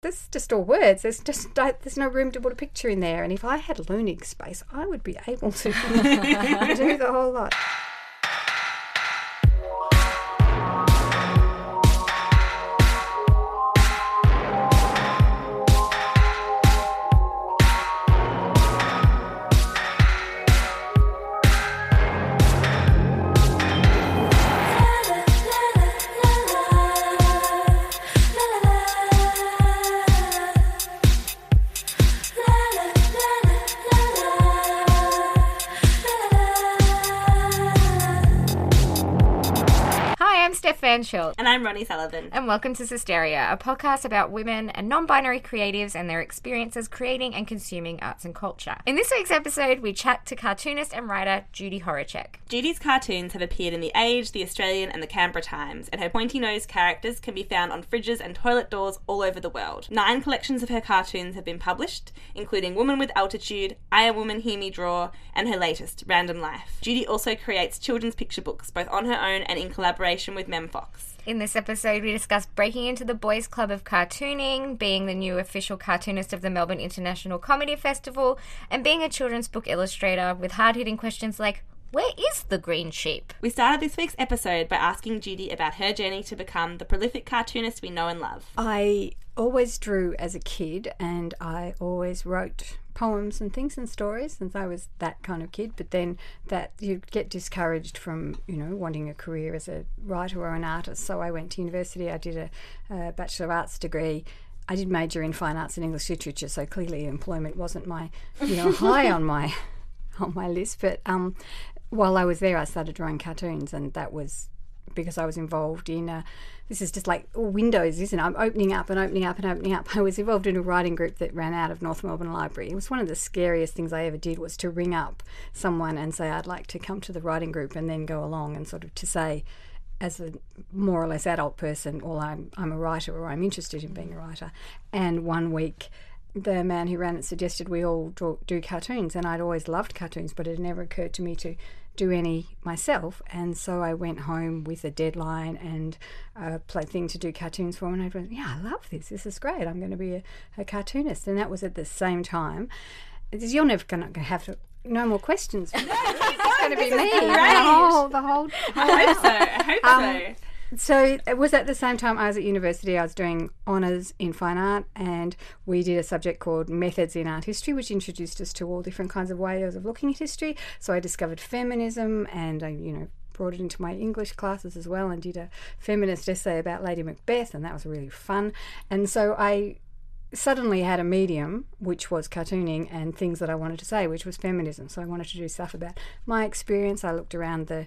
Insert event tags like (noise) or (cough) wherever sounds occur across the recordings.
There's just all words. There's just there's no room to put a picture in there. And if I had Leunig space, I would be able to (laughs) do the whole lot. Van Schultz, And I'm Ronnie Sullivan. and welcome to Systeria, a podcast about women and non binary creatives and their experiences creating and consuming arts and culture. In this week's episode, we chat to cartoonist and writer Judy Horacek. Judy's cartoons have appeared in The Age, The Australian, and The Canberra Times, and her pointy nosed characters can be found on fridges and toilet doors all over the world. Nine collections of her cartoons have been published, including Woman with Altitude, I Am Woman, Hear Me Draw, and her latest, Random Life. Judy also creates children's picture books, both on her own and in collaboration with Mem Fox. In this episode, we discuss breaking into the Boys Club of Cartooning, being the new official cartoonist of the Melbourne International Comedy Festival, and being a children's book illustrator with hard hitting questions like, where is the green sheep? We started this week's episode by asking Judy about her journey to become the prolific cartoonist we know and love. I always drew as a kid and I always wrote poems and things and stories since I was that kind of kid. But then that you'd get discouraged from, you know, wanting a career as a writer or an artist. So I went to university, I did a, a Bachelor of Arts degree. I did major in fine arts and English literature, so clearly employment wasn't my, you know, (laughs) high on my (laughs) on my list. But um, while I was there, I started drawing cartoons, and that was because I was involved in. Uh, this is just like Windows, isn't it? I'm opening up and opening up and opening up. (laughs) I was involved in a writing group that ran out of North Melbourne Library. It was one of the scariest things I ever did was to ring up someone and say I'd like to come to the writing group, and then go along and sort of to say. As a more or less adult person, or I'm, I'm a writer or I'm interested in being a writer. And one week, the man who ran it suggested we all draw, do cartoons, and I'd always loved cartoons, but it never occurred to me to do any myself. And so I went home with a deadline and a pla- thing to do cartoons for, and I went, "Yeah, I love this. This is great. I'm going to be a, a cartoonist." And that was at the same time. It's- You're never going to have to. No more questions. (laughs) it's going to be me the whole, the whole I hope so. I hope Um, so. So it was at the same time I was at university. I was doing honours in fine art, and we did a subject called methods in art history, which introduced us to all different kinds of ways of looking at history. So I discovered feminism, and I, you know, brought it into my English classes as well, and did a feminist essay about Lady Macbeth, and that was really fun. And so I suddenly had a medium which was cartooning and things that I wanted to say, which was feminism. So I wanted to do stuff about my experience. I looked around the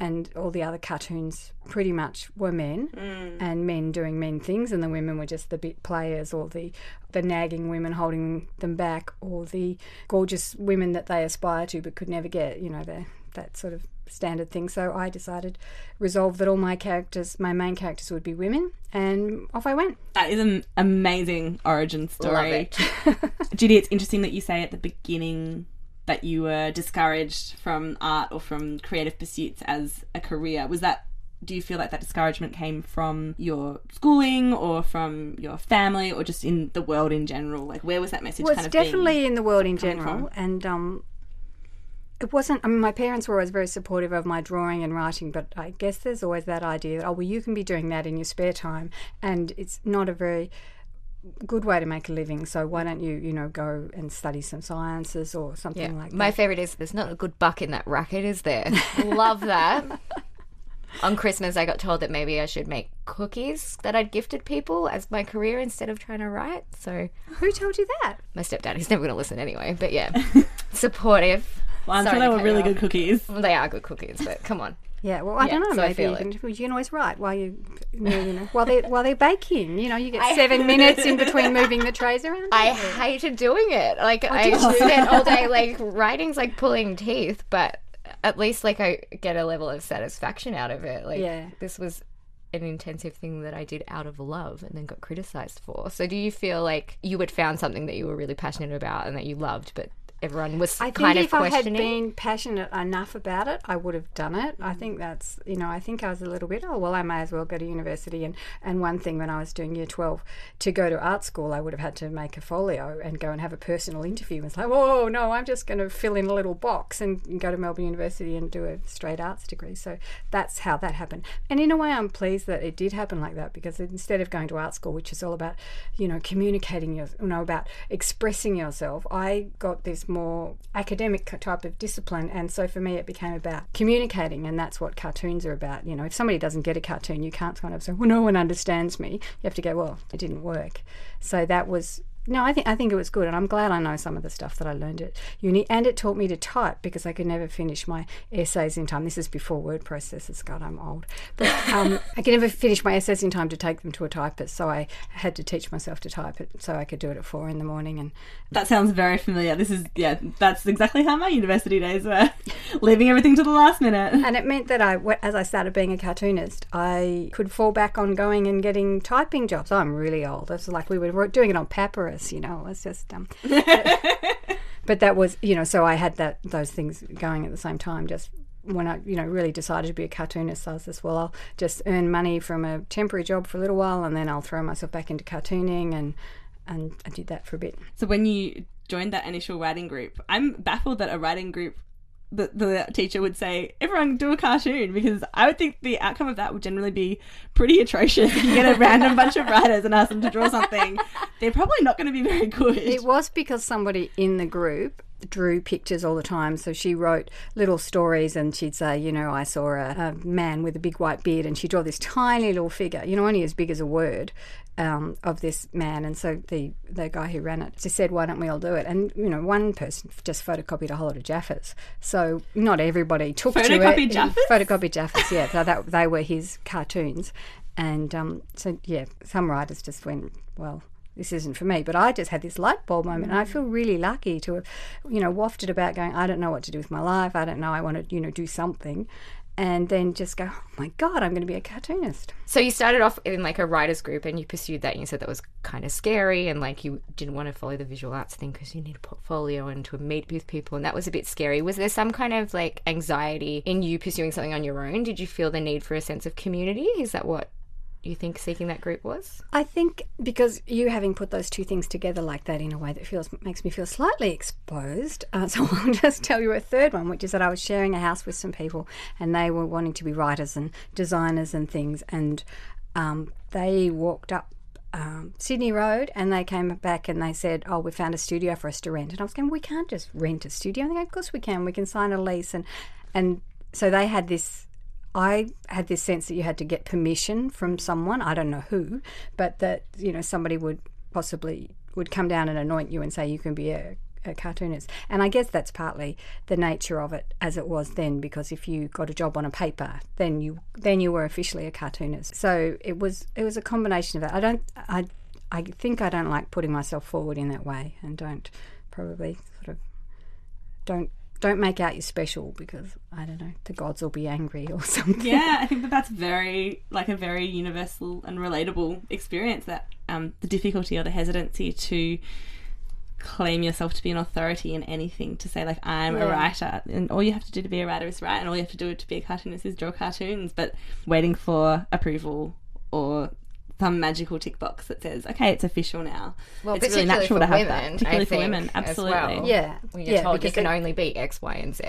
and all the other cartoons pretty much were men mm. and men doing men things and the women were just the bit players or the the nagging women holding them back or the gorgeous women that they aspire to but could never get you know the that sort of standard thing. So i decided resolved that all my characters my main characters would be women and off i went. That is an amazing origin story. (laughs) Judy, it's interesting that you say at the beginning that you were discouraged from art or from creative pursuits as a career. Was that do you feel like that discouragement came from your schooling or from your family or just in the world in general? Like where was that message well, kind it's of definitely in the world in general, from? and um, it wasn't. I mean, my parents were always very supportive of my drawing and writing, but I guess there's always that idea that oh, well, you can be doing that in your spare time, and it's not a very good way to make a living. So why don't you, you know, go and study some sciences or something like that? My favourite is there's not a good buck in that racket, is there? (laughs) Love that. On Christmas, I got told that maybe I should make cookies that I'd gifted people as my career instead of trying to write. So Who told you that? my stepdad, he's never going to listen anyway, but yeah, (laughs) supportive. Well, I'm Sorry sure they were really you good cookies. They are good cookies, but come on. Yeah, well, I Yeah, don't know. so Maybe you can, you can always write while you, you know, while they while they're baking. You know, you get seven (laughs) minutes in between moving the trays around. I hated doing it. Like oh, I did you? spent all day (laughs) like writing's like pulling teeth, but at least like I get a level of satisfaction out of it. Like Yeah. this was an intensive thing that I did out of love and then got criticized for. So do you feel like you had found something that you were really passionate about and that you loved, but everyone was I think kind of if I had been passionate enough about it, I would have done it. I Mm. think that's, you know, I think I was a little bit, oh, well, I may as well go to university. And, and one thing when I was doing year 12, to go to art school, I would have had to make a folio and go and have a personal interview. It's like, oh, no, I'm just going to fill in a little box and go to Melbourne University and do a straight arts degree. So that's how that happened. And in a way, I'm pleased that it did happen like that because instead of going to art school, which is all about, you know, communicating, your, you know, about expressing yourself, I got this more academic type of discipline. And so for me, it became about communicating. And that's what cartoons are about. You know, if somebody doesn't get a cartoon, you can't kind of say, well, no one understands me. You have to go, well, it didn't work. So that was no, I think I think it was good, and I'm glad I know some of the stuff that I learned at uni, and it taught me to type because I could never finish my essays in time. This is before word processors. God, I'm old, but um, (laughs) I could never finish my essays in time to take them to a typist, so I had to teach myself to type it so I could do it at four in the morning. And That sounds very familiar. This is yeah, that's exactly how my university days were, (laughs) leaving everything to the last minute. and it meant that I, as I started being a cartoonist, I could fall back on going and getting typing jobs. I'm really old. It's like we were doing it on papyrus, you know. It's just, um, (laughs) but that was, you know, so I had that those things going at the same time. Just when I, you know, really decided to be a cartoonist, I was just, well, I'll just earn money from a temporary job for a little while, and then I'll throw myself back into cartooning, and and I did that for a bit. So when you joined that initial writing group, I'm baffled that a writing group the, the teacher would say, everyone do a cartoon because I would think the outcome of that would generally be pretty atrocious. If you get a random bunch of writers and ask them to draw something, they're probably not going to be very good. It was because somebody in the group drew pictures all the time. So she wrote little stories and she'd say, you know, I saw a, a man with a big white beard and she'd draw this tiny little figure, you know, only as big as a word. Um, of this man, and so the the guy who ran it just said, "Why don't we all do it?" And you know, one person just photocopied a whole lot of Jaffas, so not everybody took to it. Jaffas? Photocopied Jaffas, yeah. So that they were his cartoons, and um, so yeah, some writers just went, "Well, this isn't for me. But I just had this light bulb moment, and I feel really lucky to have, you know, wafted about going, I don't know what to do with my life. I don't know. I want to, you know, do something. And then just go, oh my God, I'm going to be a cartoonist. So you started off in like a writers group and you pursued that and you said that was kind of scary and like you didn't want to follow the visual arts thing because you need a portfolio and to meet with people and that was a bit scary. Was there some kind of like anxiety in you pursuing something on your own? Did you feel the need for a sense of community? Is that what you think seeking that group was? I think because you having put those two things together like that in a way that feels makes me feel slightly exposed. Uh, (laughs) so I'll just tell you a third one, which is that I was sharing a house with some people, and they were wanting to be writers and designers and things, and um, they walked up. Um, Sydney Road, and they came back and they said, "Oh, we found a studio for us to rent." And I was going, "We can't just rent a studio." And they go, "Of course we can. We can sign a lease." And and so they had this I had this sense that you had to get permission from someone, I don't know who, but that, you know, somebody would possibly would come down and anoint you and say you can be a, a cartoonist. And I guess that's partly the nature of it as it was then because if you got a job on a paper, then you then you were officially a cartoonist. So it was it was a combination of that. I don't I I think I don't like putting myself forward in that way and don't probably sort of don't don't make out you're special because I don't know the gods will be angry or (laughs) something. yeah, I think that that's very like a very universal and relatable experience. That um, the difficulty or the hesitancy to claim yourself to be an authority in anything to say like I'm a writer and all you have to do to be a writer is write and all you have to do to be a cartoonist is draw cartoons but waiting for approval or some magical tick box that says okay it's official now Well, it's really natural for to have women, that particularly I for women think, as absolutely well. Yeah, When you're yeah, told you can it- only be X, Y, and Z.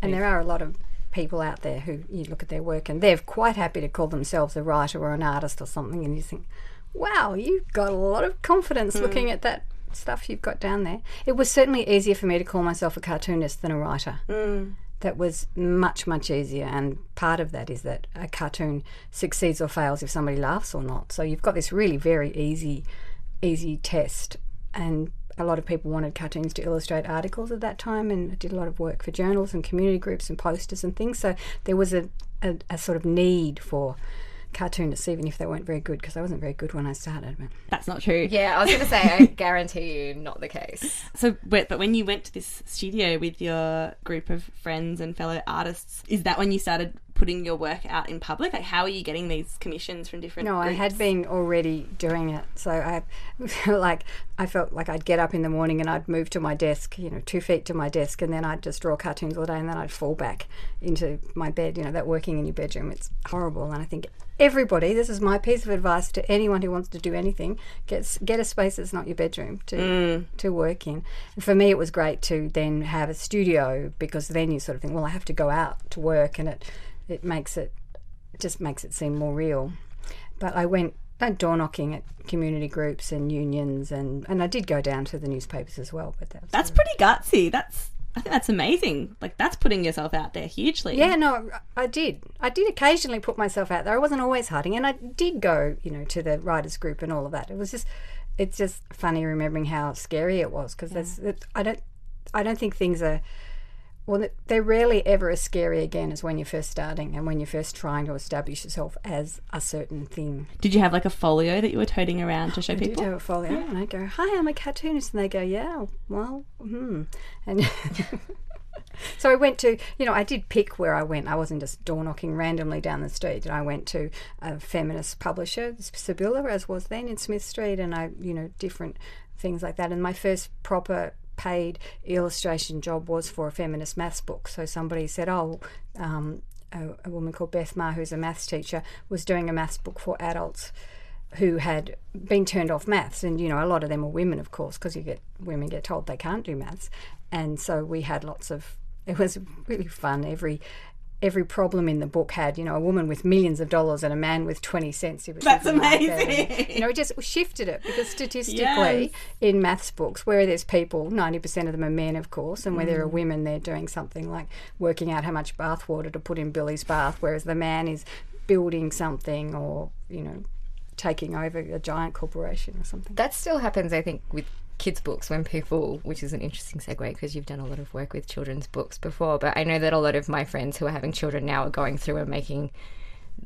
And there are a lot of people out there who you look at their work and they're quite happy to call themselves a writer or an artist or something, and you think, wow, you've got a lot of confidence hmm. looking at that stuff you've got down there. It was certainly easier for me to call myself a cartoonist than a writer. Hmm. That was much, much easier. And part of that is that a cartoon succeeds or fails if somebody laughs or not. So you've got this really very easy, easy test. And a lot of people wanted cartoons to illustrate articles at that time and did a lot of work for journals and community groups and posters and things. So there was a, a, a sort of need for cartoonists, even if they weren't very good, because I wasn't very good when I started. But that's not true Yeah, I was going to say, I (laughs) guarantee you, not the case. So, but, but when you went to this studio with your group of friends and fellow artists, is that when you started putting your work out in public? Like, how are you getting these commissions from different? No, I had been already doing it. So I felt (laughs) like I felt like I'd get up in the morning and I'd move to my desk, you know, two feet to my desk, and then I'd just draw cartoons all day, and then I'd fall back into my bed. You know, that working in your bedroom, it's horrible. And I think everybody, this is my piece of advice to anyone who wants to do anything: get get a space that's not your bedroom to mm. to work in. And for me, it was great to then have a studio because then you sort of think, well, I have to go out to work, and it it makes it just makes it seem more real. But I went went door knocking at community groups and unions, and, and I did go down to the newspapers as well. But that That's pretty gutsy. That's I think that's amazing. Like that's putting yourself out there hugely. yeah, no, I did. I did occasionally put myself out there. I wasn't always hiding, and I did go, you know, to the writers group and all of that. It was just, it's just funny remembering how scary it was because that's it, I don't, I don't think things are. Well, they're rarely ever as scary again as when you're first starting and when you're first trying to establish yourself as a certain thing. Did you have like a folio that you were toting around to show people? I did have a folio, and I go, "Hi, I'm a cartoonist," and they go, "Yeah, well, hmm," and (laughs) so I went to, you know, I did pick where I went. I wasn't just door knocking randomly down the street. And I went to a feminist publisher, Sybylla, as was then in Smith Street, and I, you know, different things like that. And my first proper paid illustration job was for a feminist maths book. So somebody said, "Oh." Um, a, a woman called Beth Marr, who's a maths teacher, was doing a maths book for adults who had been turned off maths and you know a lot of them were women of course because you get women get told they can't do maths and so we had lots of it was really fun every every problem in the book had you know a woman with millions of dollars and a man with 20 cents It was That's something like that. amazing. And, you know it just shifted it because statistically Yes. in maths books where there's people 90% of them are men of course and where Mm. there are women they're doing something like working out how much bath water to put in billy's bath whereas the man is building something or you know taking over a giant corporation or something That still happens, I think, with kids' books when people, which is an interesting segue because you've done a lot of work with children's books before, but I know that a lot of my friends who are having children now are going through and making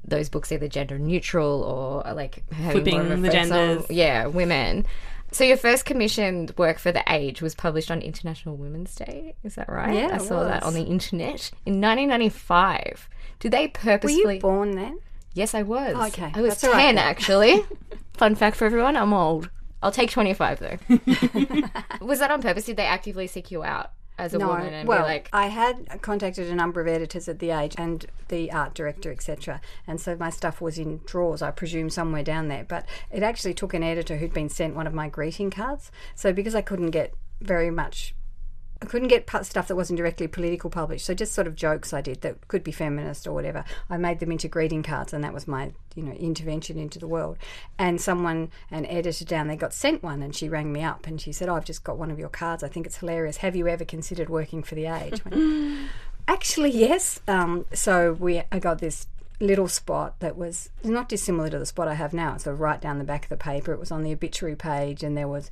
those books either gender neutral or like having more of Flipping the focus on- genders. yeah, women. So your first commissioned work for The Age was published on International Women's Day, is that right? Yeah, I saw that on the internet in 1995. Did they purposely? were you born then Yes, I was. Oh, okay, I was that's 10 then. actually. (laughs) Fun fact for everyone, I'm old. I'll take 25 though. (laughs) (laughs) was that on purpose? Did they actively seek you out as a no, woman and well, be like, I had contacted a number of editors at the Age and the art director, etc. And so my stuff was in drawers, I presume, somewhere down there. But it actually took an editor who'd been sent one of my greeting cards. So because I couldn't get very much I couldn't get stuff that wasn't directly political published. So just sort of jokes I did that could be feminist or whatever. I made them into greeting cards, and that was my you know intervention into the world. And someone, an editor down there, got sent one, and she rang me up and she said, oh, "I've just got one of your cards. I think it's hilarious. Have you ever considered working for the Age?" Went, (laughs) Actually, yes. Um, so we I got this little spot that was not dissimilar to the spot I have now. It's sort of right down the back of the paper. It was on the obituary page, and there was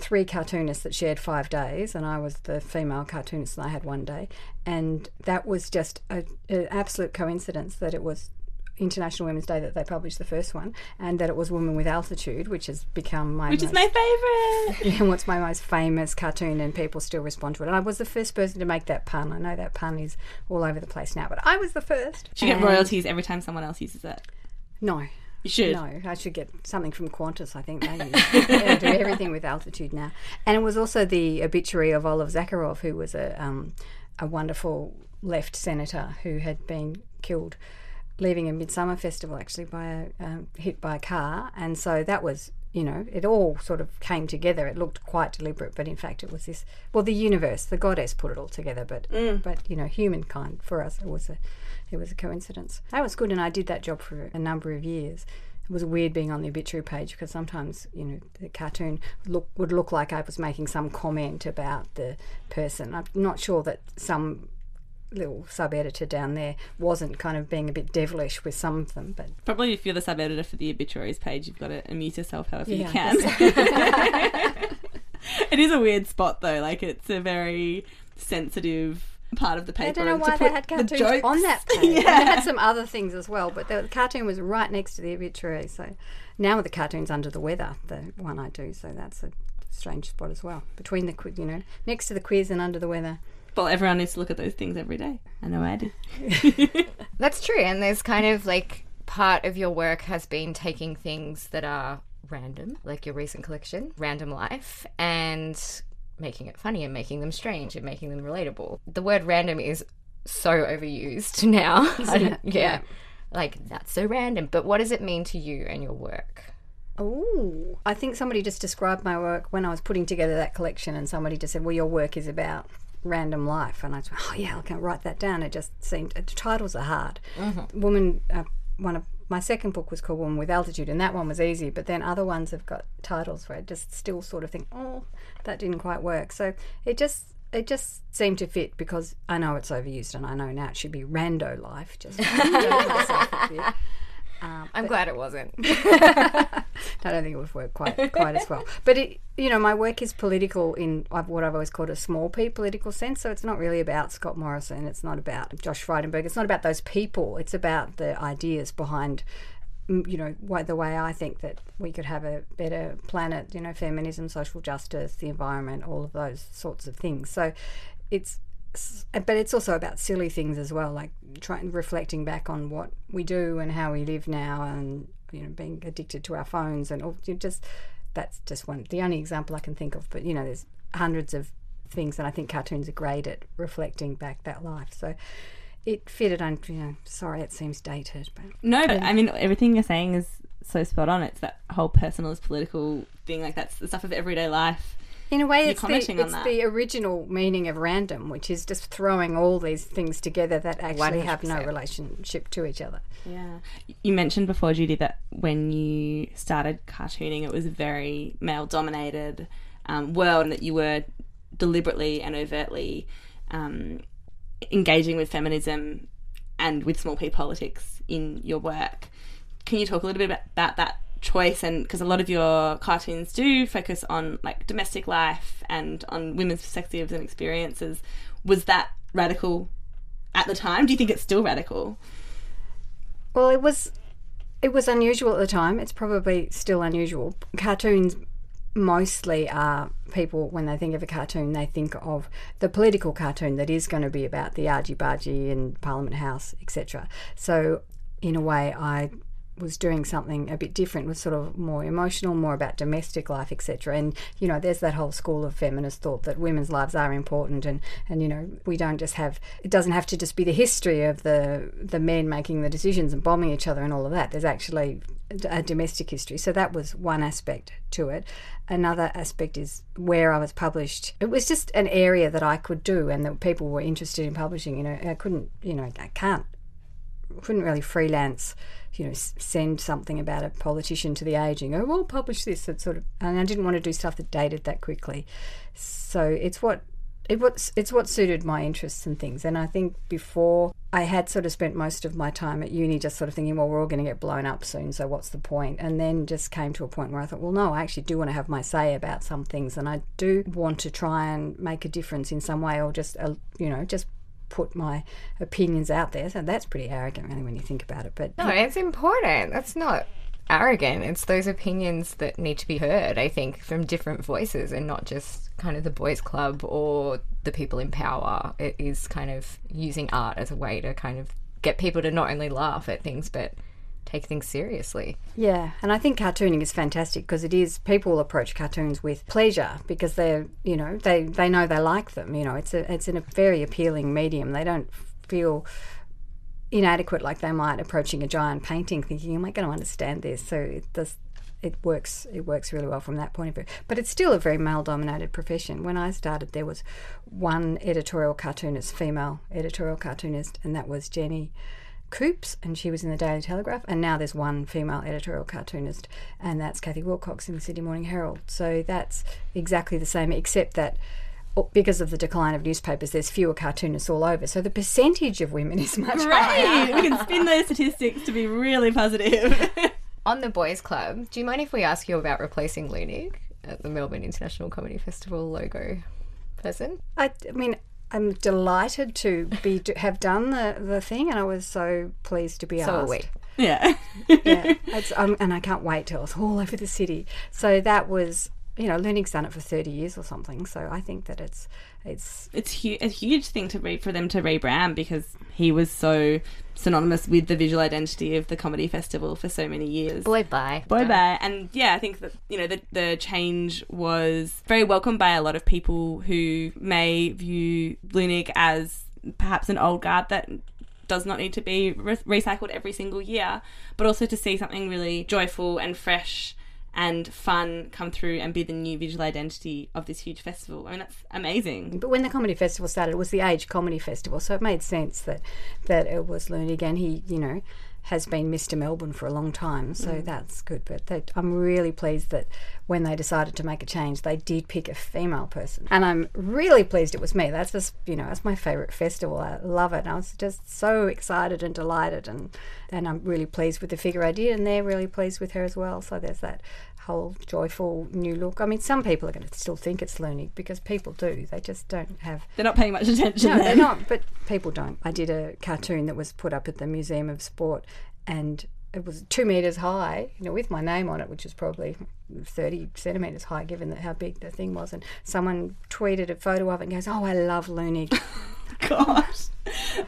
three cartoonists that shared five days, and I was the female cartoonist, and I had one day. And that was just a- an absolute coincidence that it was International Women's Day that they published the first one, and that it was Woman with Altitude, which has become my Which is my favourite. (laughs) yeah, what's my most famous cartoon, and people still respond to it. And I was the first person to make that pun. I know that pun is all over the place now, but I was the first. Should get royalties every time someone else uses it. No. You should. No, I should get something from Qantas. I think they (laughs) do everything with altitude now. And it was also the obituary of Olive Zakharov, who was a um, a wonderful left senator who had been killed leaving a midsummer festival actually by a um, hit by a car, and so that was. You know, it all sort of came together. It looked quite deliberate, but in fact, it was this. Well, the universe, the goddess, put it all together. But, but you know, humankind for us, it was a, it was a coincidence. That was good, and I did that job for a number of years it was weird being on the obituary page because sometimes you know the cartoon look would look like I was making some comment about the person. I'm not sure that some little sub editor down there wasn't kind of being a bit devilish with some of them, but Probably if you're the sub editor for the obituaries page, you've got to amuse yourself however you Yeah, I can. (laughs) (laughs) it is a weird spot though. Like it's a very sensitive part of the paper. I don't know why they had cartoons jokes- on that (laughs) page. yeah. And they had some other things as well, but the cartoon was right next to the obituary. So now the cartoon's under the weather, the one I do. So that's a strange spot as well between the qui- you know next to the quiz and under the weather. Well, everyone needs to look at those things every day. I know I do. (laughs) (laughs) That's true. And there's kind of like part of your work has been taking things that are random, like your recent collection, Random Life, and making it funny and making them strange and making them relatable. The word random is so overused (laughs) now. I don't- it? (laughs) yeah. Yeah. Like, that's so random. But what does it mean to you and your work? Oh, I think somebody just described my work when I was putting together that collection, and somebody just said, "Well, your work is about random life," and I said, "Oh yeah, I can write that down." It just seemed the titles are hard. Woman, uh, one of my second book was called Woman with Altitude, and that one was easy. But then other ones have got titles where I just still sort of think, "Oh, that didn't quite work." So it just it just seemed to fit because I know it's overused, and I know now it should be rando life. Just (laughs) don't myself a bit. I'm glad it wasn't. (laughs) (laughs) I (laughs) don't think it would work quite quite as well. But it, you know, my work is political in what I've always called a small p political sense. So it's not really about Scott Morrison. It's not about Josh Frydenberg. It's not about those people. It's about the ideas behind. You know, the way I think that we could have a better planet. You know, feminism, social justice, the environment, all of those sorts of things. So, it's but it's also about silly things as well, like trying reflecting back on what we do and how we live now, and you know, being addicted to our phones and all, you just that's just one the only example I can think of. But you know, there's hundreds of things, and I think cartoons are great at reflecting back that life. So it fitted. on you know, sorry, it seems dated, but No, but I mean, everything you're saying is so spot on. It's that whole personalist political thing. Like, that's the stuff of everyday life. In a way, it's, the, it's the original meaning of random, which is just throwing all these things together that actually have no relationship to each other. Yeah. You mentioned before, Judy, that when you started cartooning, it was a very male dominated um, world and that you were deliberately and overtly um, engaging with feminism and with small p politics in your work. Can you talk a little bit about, about that choice? And because a lot of your cartoons do focus on like domestic life and on women's perspectives and experiences. Was that radical at the time? Do you think it's still radical? Well, it was it was unusual at the time. It's probably still unusual. Cartoons mostly are people when they think of a cartoon, they think of the political cartoon that is going to be about the argy bargy and Parliament House, etc. So, in a way, I was doing something a bit different was sort of more emotional more about domestic life etc and you know there's that whole school of feminist thought that women's lives are important and and you know we don't just have it doesn't have to just be the history of the the men making the decisions and bombing each other and all of that. There's actually a domestic history. So that was one aspect to it. Another aspect is where I was published. It was just an area that I could do and that people were interested in publishing. You know I couldn't you know I can't couldn't really freelance, you know, send something about a politician to the age and go, well, publish this. It's sort of, and I didn't want to do stuff that dated that quickly. So it's what it was. It's what suited my interests and things. And I think before I had sort of spent most of my time at uni just sort of thinking, well, we're all going to get blown up soon, so what's the point? And then just came to a point where I thought, well, no, I actually do want to have my say about some things, and I do want to try and make a difference in some way, or just, uh, you know, just put my opinions out there. So that's pretty arrogant, really, when you think about it. But No, it's important. That's not arrogant. It's those opinions that need to be heard, I think, from different voices and not just kind of the boys' club or the people in power. It is kind of using art as a way to kind of get people to not only laugh at things but take things seriously. yeah, and I think cartooning is fantastic because it is people approach cartoons with pleasure because they're you know they they know they like them. You know, it's a it's a very appealing medium. They don't feel inadequate like they might approaching a giant painting thinking am i going to understand this so it does it works it works really well from that point of view but it's still a very male dominated profession when i started there was one editorial cartoonist female editorial cartoonist and that was jenny Coopes, and she was in the Daily Telegraph. And now there's one female editorial cartoonist, and that's Kathy Wilcox in the Sydney Morning Herald. So that's exactly the same, except that oh, because of the decline of newspapers, there's fewer cartoonists all over. So the percentage of women (laughs) is much higher. Great! (laughs) we can spin those statistics to be really positive. (laughs) On the boys' club, do you mind if we ask you about replacing Leunig at the Melbourne International Comedy Festival logo person? I, I mean, I'm delighted to be to have done the, the thing, and I was so pleased to be So are asked. we. Yeah. yeah, (laughs) it's, um, and I can't wait till it's all over the city. So that was, you know, Leunig's done it for thirty years or something. So I think that it's it's it's hu- a huge thing to re- for them to rebrand because he was so synonymous with the visual identity of the comedy festival for so many years. Boy, bye. Boy bye. And yeah, I think that, you know, the, the change was very welcomed by a lot of people who may view Leunig as perhaps an old guard that does not need to be re- recycled every single year, but also to see something really joyful and fresh and fun come through and be the new visual identity of this huge festival. I mean, that's amazing. But when the comedy festival started, it was the Age Comedy Festival, so it made sense that that it was Leunig, again. he, you know, has been Mr. Melbourne for a long time, so mm. that's good. But they, I'm really pleased that when they decided to make a change, they did pick a female person, and I'm really pleased it was me. That's just, you know, that's my favourite festival. I love it. And I was just so excited and delighted, and and I'm really pleased with the figure I did, and they're really pleased with her as well. So there's that whole joyful new look. I mean, some people are going to still think it's Leunig because people do. They just don't have They're not paying much attention no, then. they're not, but people don't. I did a cartoon that was put up at the Museum of Sport and it was two metres high, you know, with my name on it, which is probably 30 centimetres high given that how big the thing was. And someone tweeted a photo of it and goes, Oh, I love Leunig. (laughs) (laughs) Gosh.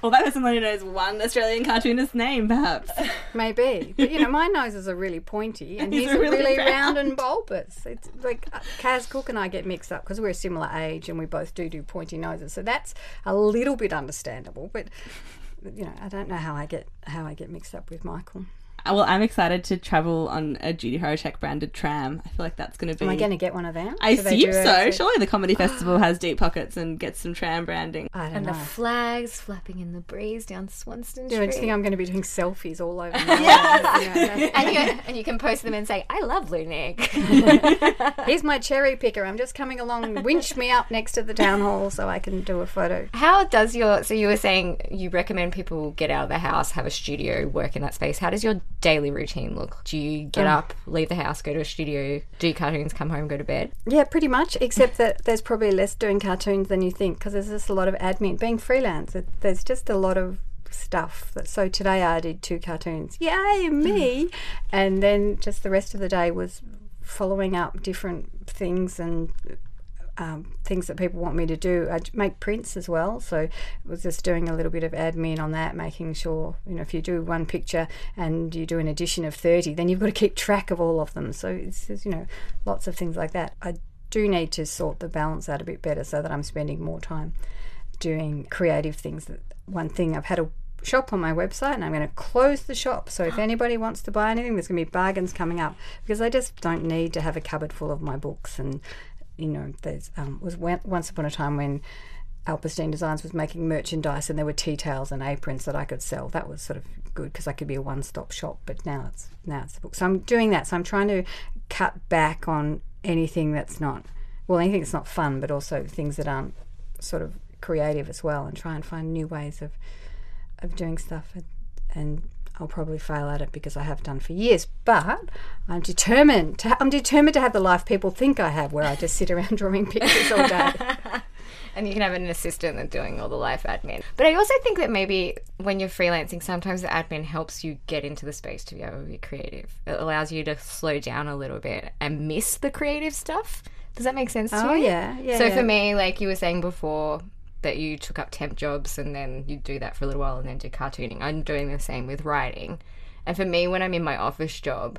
Well, that person only knows one Australian cartoonist name, perhaps. (laughs) Maybe. But, you know, my noses are really pointy and He's he's, really really, round. round and bulbous. It's like uh, Kaz Cooke and I get mixed up because we're a similar age and we both do do pointy noses. So that's a little bit understandable. But, you know, I don't know how I get how I get mixed up with Michael. Well, I'm excited to travel on a Judy Horacek branded tram. I feel like that's going to be. Am I going to get one of them? I Do assume so. actually- Surely the comedy (gasps) festival has deep pockets and gets some tram branding. I don't And know. the flags flapping in the breeze down Swanston Street. Do you think I'm going to be doing selfies all over? (laughs) yes. and, you, and you can post them and say, I love Leunig. (laughs) Here's my cherry picker. I'm just coming along. Winch me up next to the town hall so I can do a photo. How does your, so you were saying you recommend people get out of the house, have a studio, work in that space. How does your daily routine look? Do you get oh. up, leave the house, go to a studio, do cartoons, come home, go to bed? Yeah, pretty much. Except that there's probably less doing cartoons than you think because there's just a lot of admin. Being freelance, it, there's just a lot of stuff. So today I did two cartoons. Yay, hmm. me! and then just the rest of the day was following up different things and um, things that people want me to do. I make prints as well, so it was just doing a little bit of admin on that, making sure you know if you do one picture and you do an edition of thirty, then you've got to keep (laughs) track of all of them. So it's you know lots of things like that. I do need to sort the balance out a bit better so that I'm spending more time doing creative things. One thing I've had a shop on my website and I'm going to close the shop. So if (gasps) anybody wants to buy anything, there's going to be bargains coming up because I just don't need to have a cupboard full of my books and you know there's um, was once upon a time when Alperstein Designs was making merchandise and there were tea towels and aprons that I could sell. That was sort of good because I could be a one-stop shop. But now it's now it's the book. So I'm doing that. So I'm trying to cut back on anything that's not well, anything that's not fun, but also things that aren't sort of creative as well, and try and find new ways of of doing stuff. And, and I'll probably fail at it because I have done for years. But I'm determined. To, I'm determined to have the life people think I have, where I just sit around (laughs) drawing pictures all day. (laughs) And you can have an assistant that's doing all the life admin. But I also think that maybe when you're freelancing, sometimes the admin helps you get into the space to be able to be creative. It allows you to slow down a little bit and miss the creative stuff. Does that make sense to Oh, you? yeah, yeah, So yeah. for me, like you were saying before, that you took up temp jobs and then you do that for a little while and then do cartooning. I'm doing the same with writing. And for me, when I'm in my office job,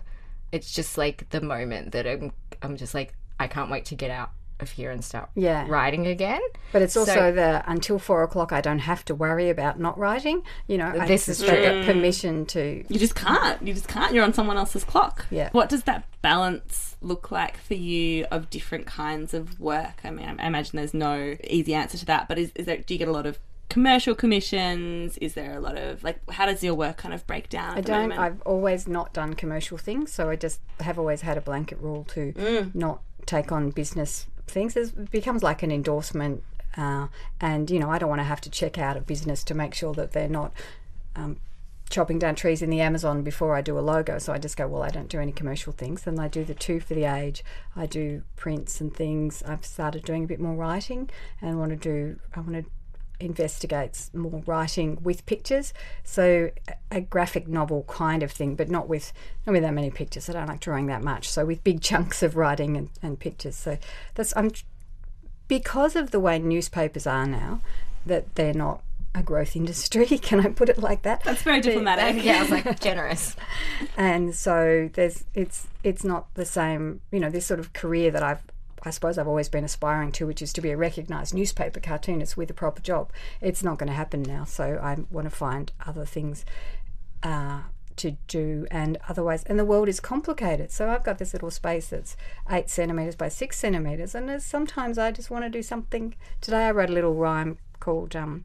it's just like the moment that I'm, I'm just like, I can't wait to get out of here and start Yeah. writing again. But it's also So- the until four o'clock, I don't have to worry about not writing. You know, I This just is got true. permission to. You just can't. You just can't. You're on someone else's clock. Yeah. What does that balance look like for you of different kinds of work? I mean, I imagine there's no easy answer to that, but is, is there, do you get a lot of commercial commissions? Is there a lot of, like, how does your work kind of break down? At I the don't. moment? I've always not done commercial things, so I just have always had a blanket rule to Mm. not take on business things. It becomes like an endorsement, uh, and you know, I don't want to have to check out a business to make sure that they're not. Um, chopping down trees in the Amazon before I do a logo. So I just go, well, I don't do any commercial things. And I do the two for the age. I do prints and things. I've started doing a bit more writing and want to do, I want to investigates more writing with pictures. So a graphic novel kind of thing, but not with not with that many pictures. I don't like drawing that much. So with big chunks of writing and, and pictures. So that's I'm because of the way newspapers are now, that they're not a growth industry. (laughs) Can I put it like that? That's very diplomatic. yeah, I was (laughs) like generous. and so there's it's it's not the same. You know, this sort of career that I've I suppose I've always been aspiring to, which is to be a recognised newspaper cartoonist with a proper job. It's not going to happen now, so I want to find other things uh, to do, and otherwise, and the world is complicated. So I've got this little space that's eight centimeters by six centimeters, and sometimes I just want to do something. Today I wrote a little rhyme called um,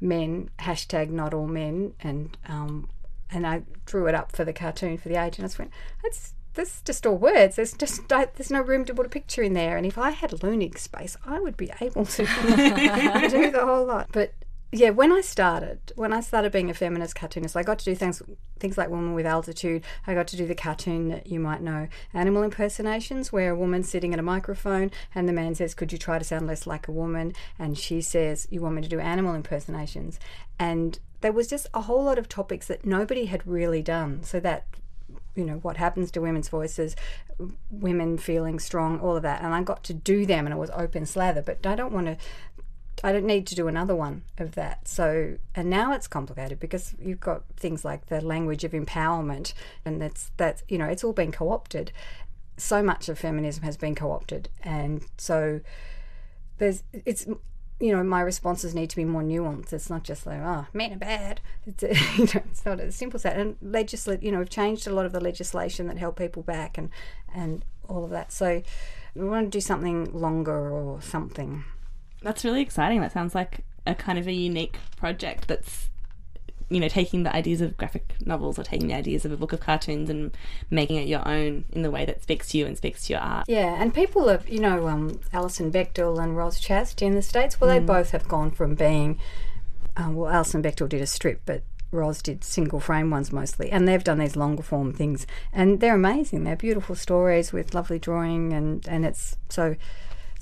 "Men hashtag Not All Men," and um, and I drew it up for the cartoon for the age, and I just went, that's there's just all words. There's just uh, there's no room to put a picture in there. And if I had Leunig space, I would be able to (laughs) do the whole lot. But yeah, when I started, when I started being a feminist cartoonist, I got to do things things like Woman with Altitude. I got to do the cartoon that you might know, animal impersonations, where a woman's sitting at a microphone and the man says, "Could you try to sound less like a woman?" And she says, "You want me to do animal impersonations?" And there was just a whole lot of topics that nobody had really done. So that you know what happens to women's voices women feeling strong all of that and i got to do them and it was open slather but i don't want to I don't need to do another one of that. So, and now it's complicated because you've got things like the language of empowerment, and that's that's you know it's all been co-opted. So much of feminism has been co-opted, and so there's it's you know my responses need to be more nuanced. It's not just like oh men are bad. It's (laughs) you know it's not as simple as that. And legislate you know we've changed a lot of the legislation that held people back and and all of that. So we want to do something longer or something. That's really exciting. That sounds like a kind of a unique project that's you know taking the ideas of graphic novels or taking the ideas of a book of cartoons and making it your own in the way that speaks to you and speaks to your art. Yeah, and people have, you know, um, Alison Bechdel and Roz Chast in the States, well, they both have gone from being, um, well, Alison Bechdel did a strip, but Roz did single frame ones mostly, and they've done these longer form things, and they're amazing. They're beautiful stories with lovely drawing, and, and it's so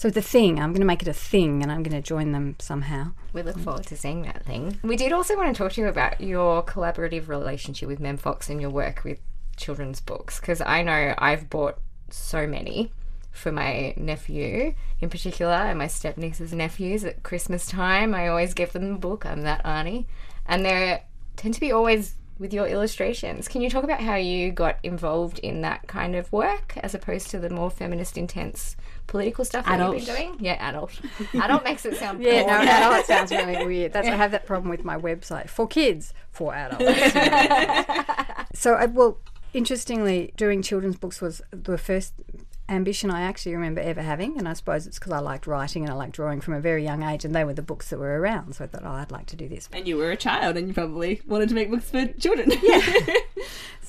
so the thing, I'm going to make it a thing and I'm going to join them somehow. We look forward to seeing that thing. We did also want to talk to you about your collaborative relationship with Mem Fox and your work with children's books because I know I've bought so many for my nephew in particular and my step niece's nephews at Christmas time. I always give them a book. I'm that auntie. And they tend to be always with your illustrations. Can you talk about how you got involved in that kind of work as opposed to the more feminist, intense political stuff that you've been doing? Yeah, adult. (laughs) adult makes it sound Yeah, porn. no, adult sounds really (laughs) weird. That's I have that problem with my website for kids, for adults. (laughs) so, I, well, interestingly, doing children's books was the first ambition I actually remember ever having, and I suppose it's because I liked writing and I liked drawing from a very young age, and they were the books that were around. So I thought, oh, I'd like to do this. And you were a child and you probably wanted to make books for children. Yeah. (laughs)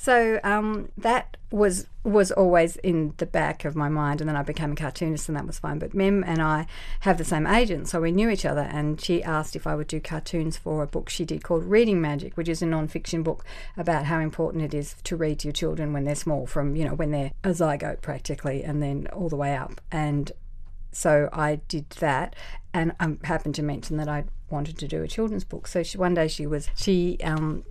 So um, that was was always in the back of my mind, and then I became a cartoonist, and that was fine. But Mem and I have the same agent, so we knew each other. And she asked if I would do cartoons for a book she did called Reading Magic, which is a non-fiction book about how important it is to read to your children when they're small, from you know when they're a zygote practically, and then all the way up. And so I did that, and I happened to mention that I wanted to do a children's book. So she, one day she was she um,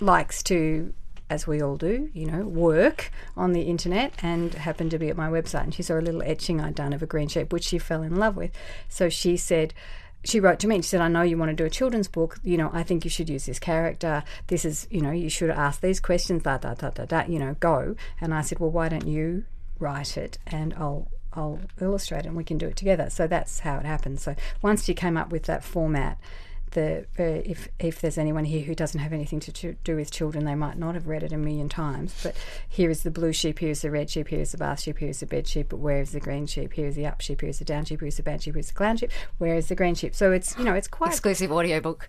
likes to, as we all do, you know, work on the internet and happened to be at my website and she saw a little etching I'd done of a green sheep, which she fell in love with. So she said, she wrote to me and she said, I know you want to do a children's book. You know, I think you should use this character. This is, you know, you should ask these questions, da, da, da, da, da, you know, go. And I said, well, why don't you write it and I'll I'll illustrate it and we can do it together. So that's how it happened. So once you came up with that format, the uh, if if there's anyone here who doesn't have anything to ch- do with children, they might not have read it a million times. But here is the blue sheep, here is the red sheep, here is the bath sheep, here is the bed sheep. But where is the green sheep? Here is the up sheep, here is the down sheep, here is the bad sheep, here is the clown sheep. Where is the green sheep? So it's you know it's quite. Exclusive audiobook.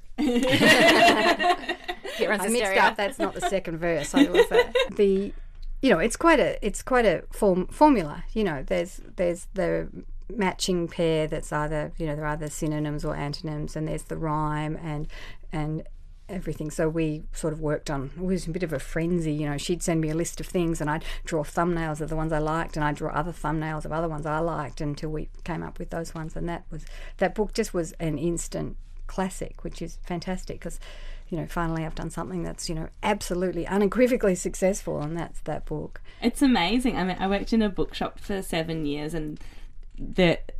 Here on I mixed Stereo. up. That's not the second verse. I was uh, the, you know, it's quite a it's quite a form formula. You know, there's there's the matching pair that's either you know there are either synonyms or antonyms, and there's the rhyme and and everything. So we sort of worked on. It was a bit of a frenzy. You know, she'd send me a list of things, and I'd draw thumbnails of the ones I liked, and I'd draw other thumbnails of other ones I liked until we came up with those ones. And that was that book just was an instant classic, which is fantastic because, you know, finally I've done something that's you know absolutely unequivocally successful, and that's that book. It's amazing. I mean, I worked in a bookshop for seven years, and that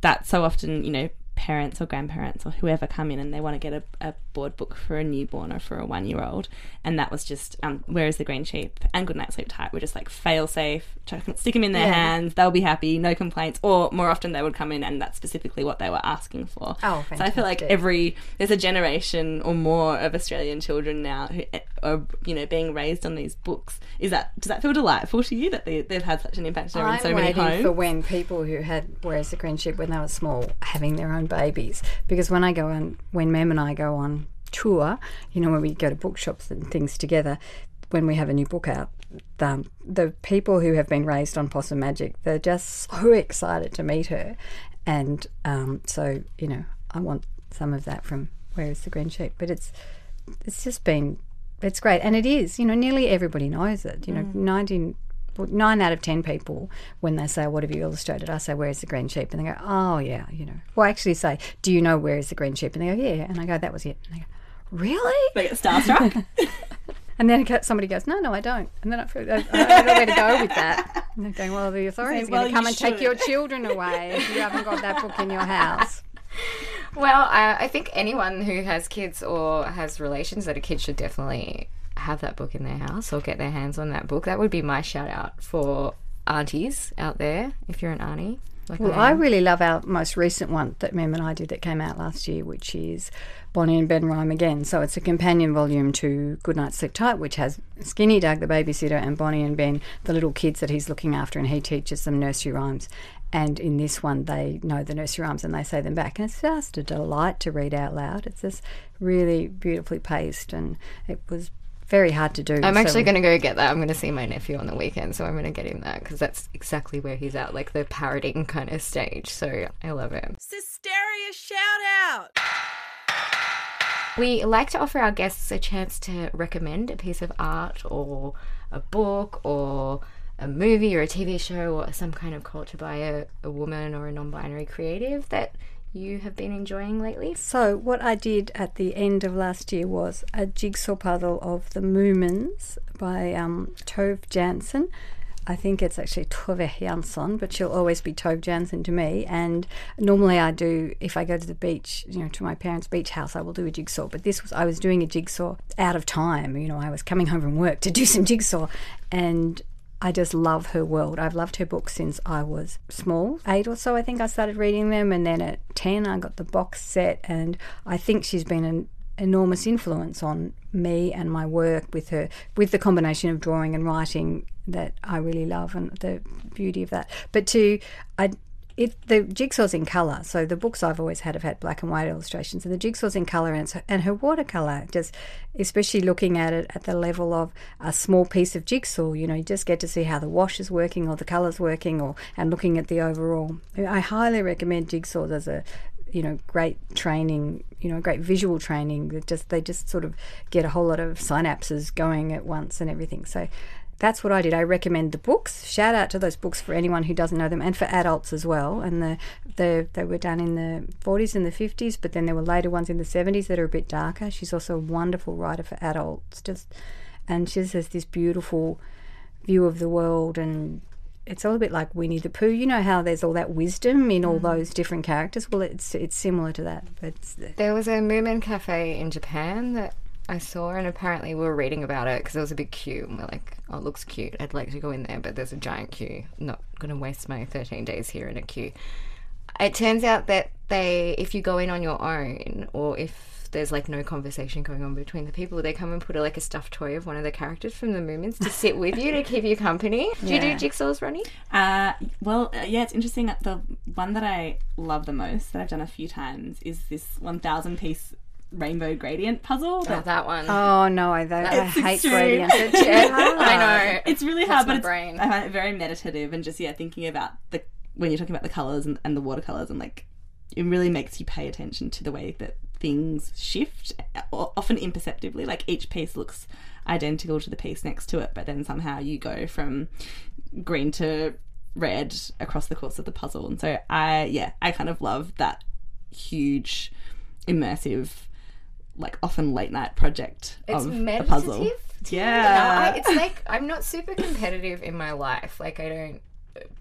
that's so often, you know, parents or grandparents or whoever come in and they want to get a, a board book for a newborn or for a one year old. And that was just um, Where is the Green Sheep and Good Night Sleep Tight were just like fail safe, stick them in their Yeah. hands, they'll be happy, no complaints. Or more often they would come in and that's specifically what they were asking for. Oh, So I feel like every, there's a generation or more of Australian children now who eh, are, you know, being raised on these books. Is that, does that feel delightful to you that they, they've had such an impact on so many homes? for when people who had Where's the Green Sheep when they were small having their own babies. Because when I go on, when Mem and I go on tour, you know, when we go to bookshops and things together, when we have a new book out, the, the people who have been raised on Possum Magic, they're just (laughs) so excited to meet her. And um, so, you know, I want some of that from Where is the Green Sheep. But it's it's just been it's great. And it is you know nearly everybody knows it. You know 19 well, nine out of ten people when they say what have you illustrated? I say where's the green sheep? And they go oh yeah you know. Well I actually say do you know where is the green sheep? And they go yeah. And i go that was it. And they go really They get starstruck. (laughs) (laughs) and then somebody goes no no i don't and then i feel i, I don't know where to go with that and they're going well the (laughs) authorities are going "Well, to come and take your children away if you haven't got that book in your house Well, I, I think anyone who has kids or has relations that are kids should definitely have that book in their house or get their hands on that book. That would be my shout out for aunties out there, if you're an auntie. Like Well, I I really love our most recent one that Mem and I did that came out last year, which is Bonnie and Ben Rhyme Again. So it's a companion volume to Goodnight Sleep Tight, which has Skinny Doug, the babysitter, and Bonnie and Ben, the little kids that he's looking after, and he teaches them nursery rhymes. And in this one, they know the nursery rhymes and they say them back. And it's just a delight to read out loud. It's just really beautifully paced, and it was very hard to do. I'm actually we- going to go get that. I'm going to see my nephew on the weekend, so I'm going to get him that because that's exactly where he's at, like the parroting kind of stage. So I love it. Hysteria shout out! We like to offer our guests a chance to recommend a piece of art or a book or a movie or a TV show or some kind of culture by a, a woman or a non binary creative that you have been enjoying lately. So what I did at the end of last year was a jigsaw puzzle of the Moomins by um, Tove Jansson. I think it's actually Tove Jansson, but she'll always be Tove Jansson to me. And normally I do, if I go to the beach, you know, to my parents' beach house, I will do a jigsaw. But this was, I was doing a jigsaw out of time. You know, I was coming home from work to do some jigsaw. And I just love her world. I've loved her books since I was small, eight or so. I think I started reading them, and then at ten, I got the box set. And I think she's been an enormous influence on me and my work with her, with the combination of drawing and writing that I really love, and the beauty of that. But to I. It, the jigsaw's in colour, so the books I've always had have had black and white illustrations, and the jigsaw's in colour, and, and her watercolour just, especially looking at it at the level of a small piece of jigsaw, you know, you just get to see how the wash is working or the colours working, or and looking at the overall. I highly recommend jigsaws as a you know great training you know great visual training that just they just sort of get a whole lot of synapses going at once and everything so that's what I did. I recommend the books. Shout out to those books for anyone who doesn't know them, and for adults as well. And the, the they were done in the 40s and the 50s, but then there were later ones in the 70s that are a bit darker. She's also a wonderful writer for adults. Just and she just has this beautiful view of the world and it's all a bit like Winnie the Pooh. You know how there's all that wisdom in all mm. those different characters. Well, it's it's similar to that, but There was a Moomin cafe in Japan that I saw, and apparently we were reading about it because there was a big queue. And we're like, oh, it looks cute. I'd like to go in there, but there's a giant queue. Not going to waste my 13 days here in a queue. It turns out that they, if you go in on your own, or if there's like no conversation going on between the people, they come and put a, like a stuffed toy of one of the characters from the Moomins to sit with you to keep you company. (laughs) Do you do Yeah. jigsaws, Ronnie? Uh, well, uh, yeah, it's interesting. The one that I love the most that I've done a few times is this 1,000 piece rainbow gradient puzzle. Oh, That, that one. oh no, I, I hate extreme. gradients. (laughs) Yeah. I know. it's really That's hard, my but it's, brain. I find it very meditative and just yeah, thinking about the when you're talking about the colors and, and the watercolors and like it really makes you pay attention to the way that things shift, o- often imperceptibly. Like each piece looks identical to the piece next to it, but then somehow you go from green to red across the course of the puzzle. And so I, yeah, I kind of love that huge immersive, like often late night project It's of a puzzle. Yeah. I, it's like I'm not super competitive in my life. Like I don't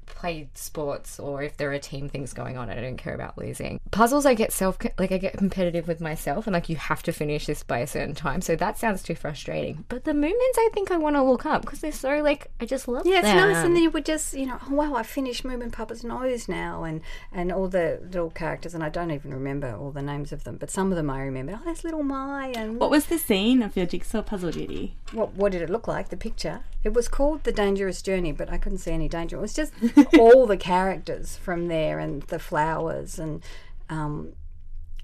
play sports or if there are team things going on, I don't care about losing. Puzzles, I get self like I get competitive with myself, and like you have to finish this by a certain time. So that sounds too frustrating. But the Moomins, I think I want to look up because they're so like I just love them. Yeah, it's them. nice, and then you would just, you know, oh wow, I finished Moomin Papa's nose now, and and all the little characters, and I don't even remember all the names of them, but some of them I remember. Oh, there's little My, and What was the scene of your jigsaw puzzle, Judy? what what did it look like? The picture. It was called The Dangerous Journey, but I couldn't see any danger. It was just all the characters from there, and the flowers, and um,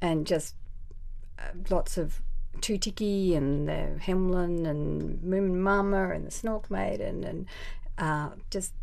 and just uh, lots of Too-ticky and the Hemulen and Moon Mama and the Snork Maiden and uh, just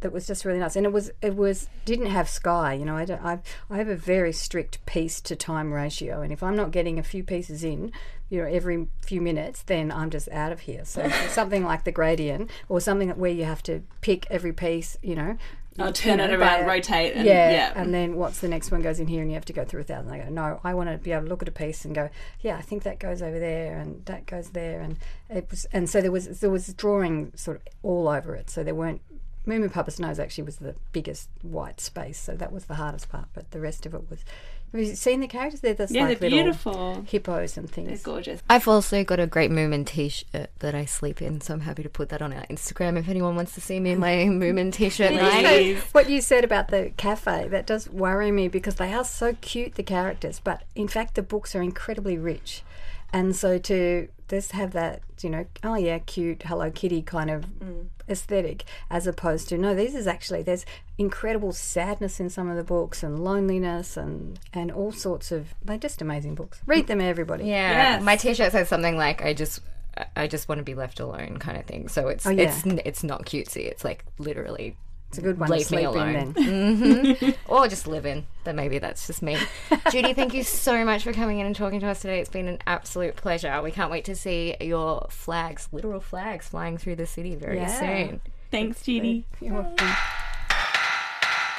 that was just really nice. And it was it was didn't have sky. You know, I don't, I I have a very strict piece to time ratio, and if I'm not getting a few pieces in, you know, every few minutes, then I'm just out of here. So something like the gradient or something where you have to pick every piece, you know. I'll you turn know, it around, rotate, and yeah, yeah. and then what's the next one goes in here, and you have to go through a thousand. I go, no, I want to be able to look at a piece and go, yeah, I think that goes over there, and that goes there, and it was, and so there was there was drawing sort of all over it. So there weren't. Moomin Papa's nose actually was the biggest white space, so that was the hardest part. But the rest of it was. Have you seen the characters? They're just yeah, like they're little beautiful. hippos and They're things. gorgeous. I've also got a great Moomin t-shirt that I sleep in, so I'm happy to put that on our Instagram if anyone wants to see me in my (laughs) Moomin t-shirt. night. Please. what you said about the cafe that does worry me because they are so cute the characters but in fact the books are incredibly rich and so to just have that you know oh yeah cute hello kitty kind of mm. aesthetic as opposed to no these is actually there's incredible sadness in some of the books and loneliness and and all sorts of they're just amazing books read them everybody Yeah, Yes. my T-shirt says something like "I just, I just want to be left alone" kind of thing. So it's Oh, yeah. it's it's not cutesy. It's like literally, it's a good one Leave to me sleep in alone. then mm-hmm. (laughs) or just live in. But maybe that's just me. Judy, thank you so much for coming in and talking to us today. It's been an absolute pleasure. We can't wait to see your flags, literal flags, flying through the city very Yeah. soon. Thanks, Judy. You're welcome.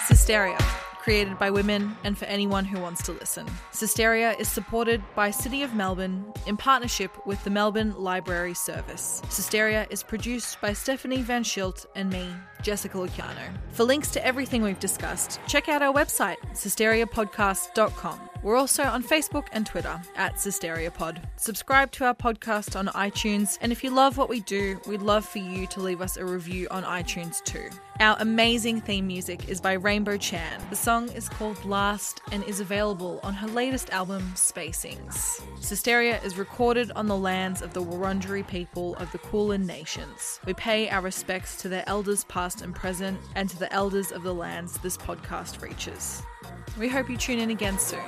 Hysteria, created by women and for anyone who wants to listen. Hysteria is supported by City of Melbourne in partnership with the Melbourne Library Service. Hysteria is produced by Stephanie Van Schilt and me, Jessica Luciano. For links to everything we've discussed, check out our website, hysteriapodcast.com. We're also on Facebook and Twitter at HysteriaPod. Subscribe to our podcast on iTunes, and if you love what we do, we'd love for you to leave us a review on iTunes too. Our amazing theme music is by Rainbow Chan. The song is called Last and is available on her latest album, Spacings. Hysteria is recorded on the lands of the Wurundjeri people of the Kulin Nations. We pay our respects to their elders past and present, and to the elders of the lands this podcast reaches. We hope you tune in again soon.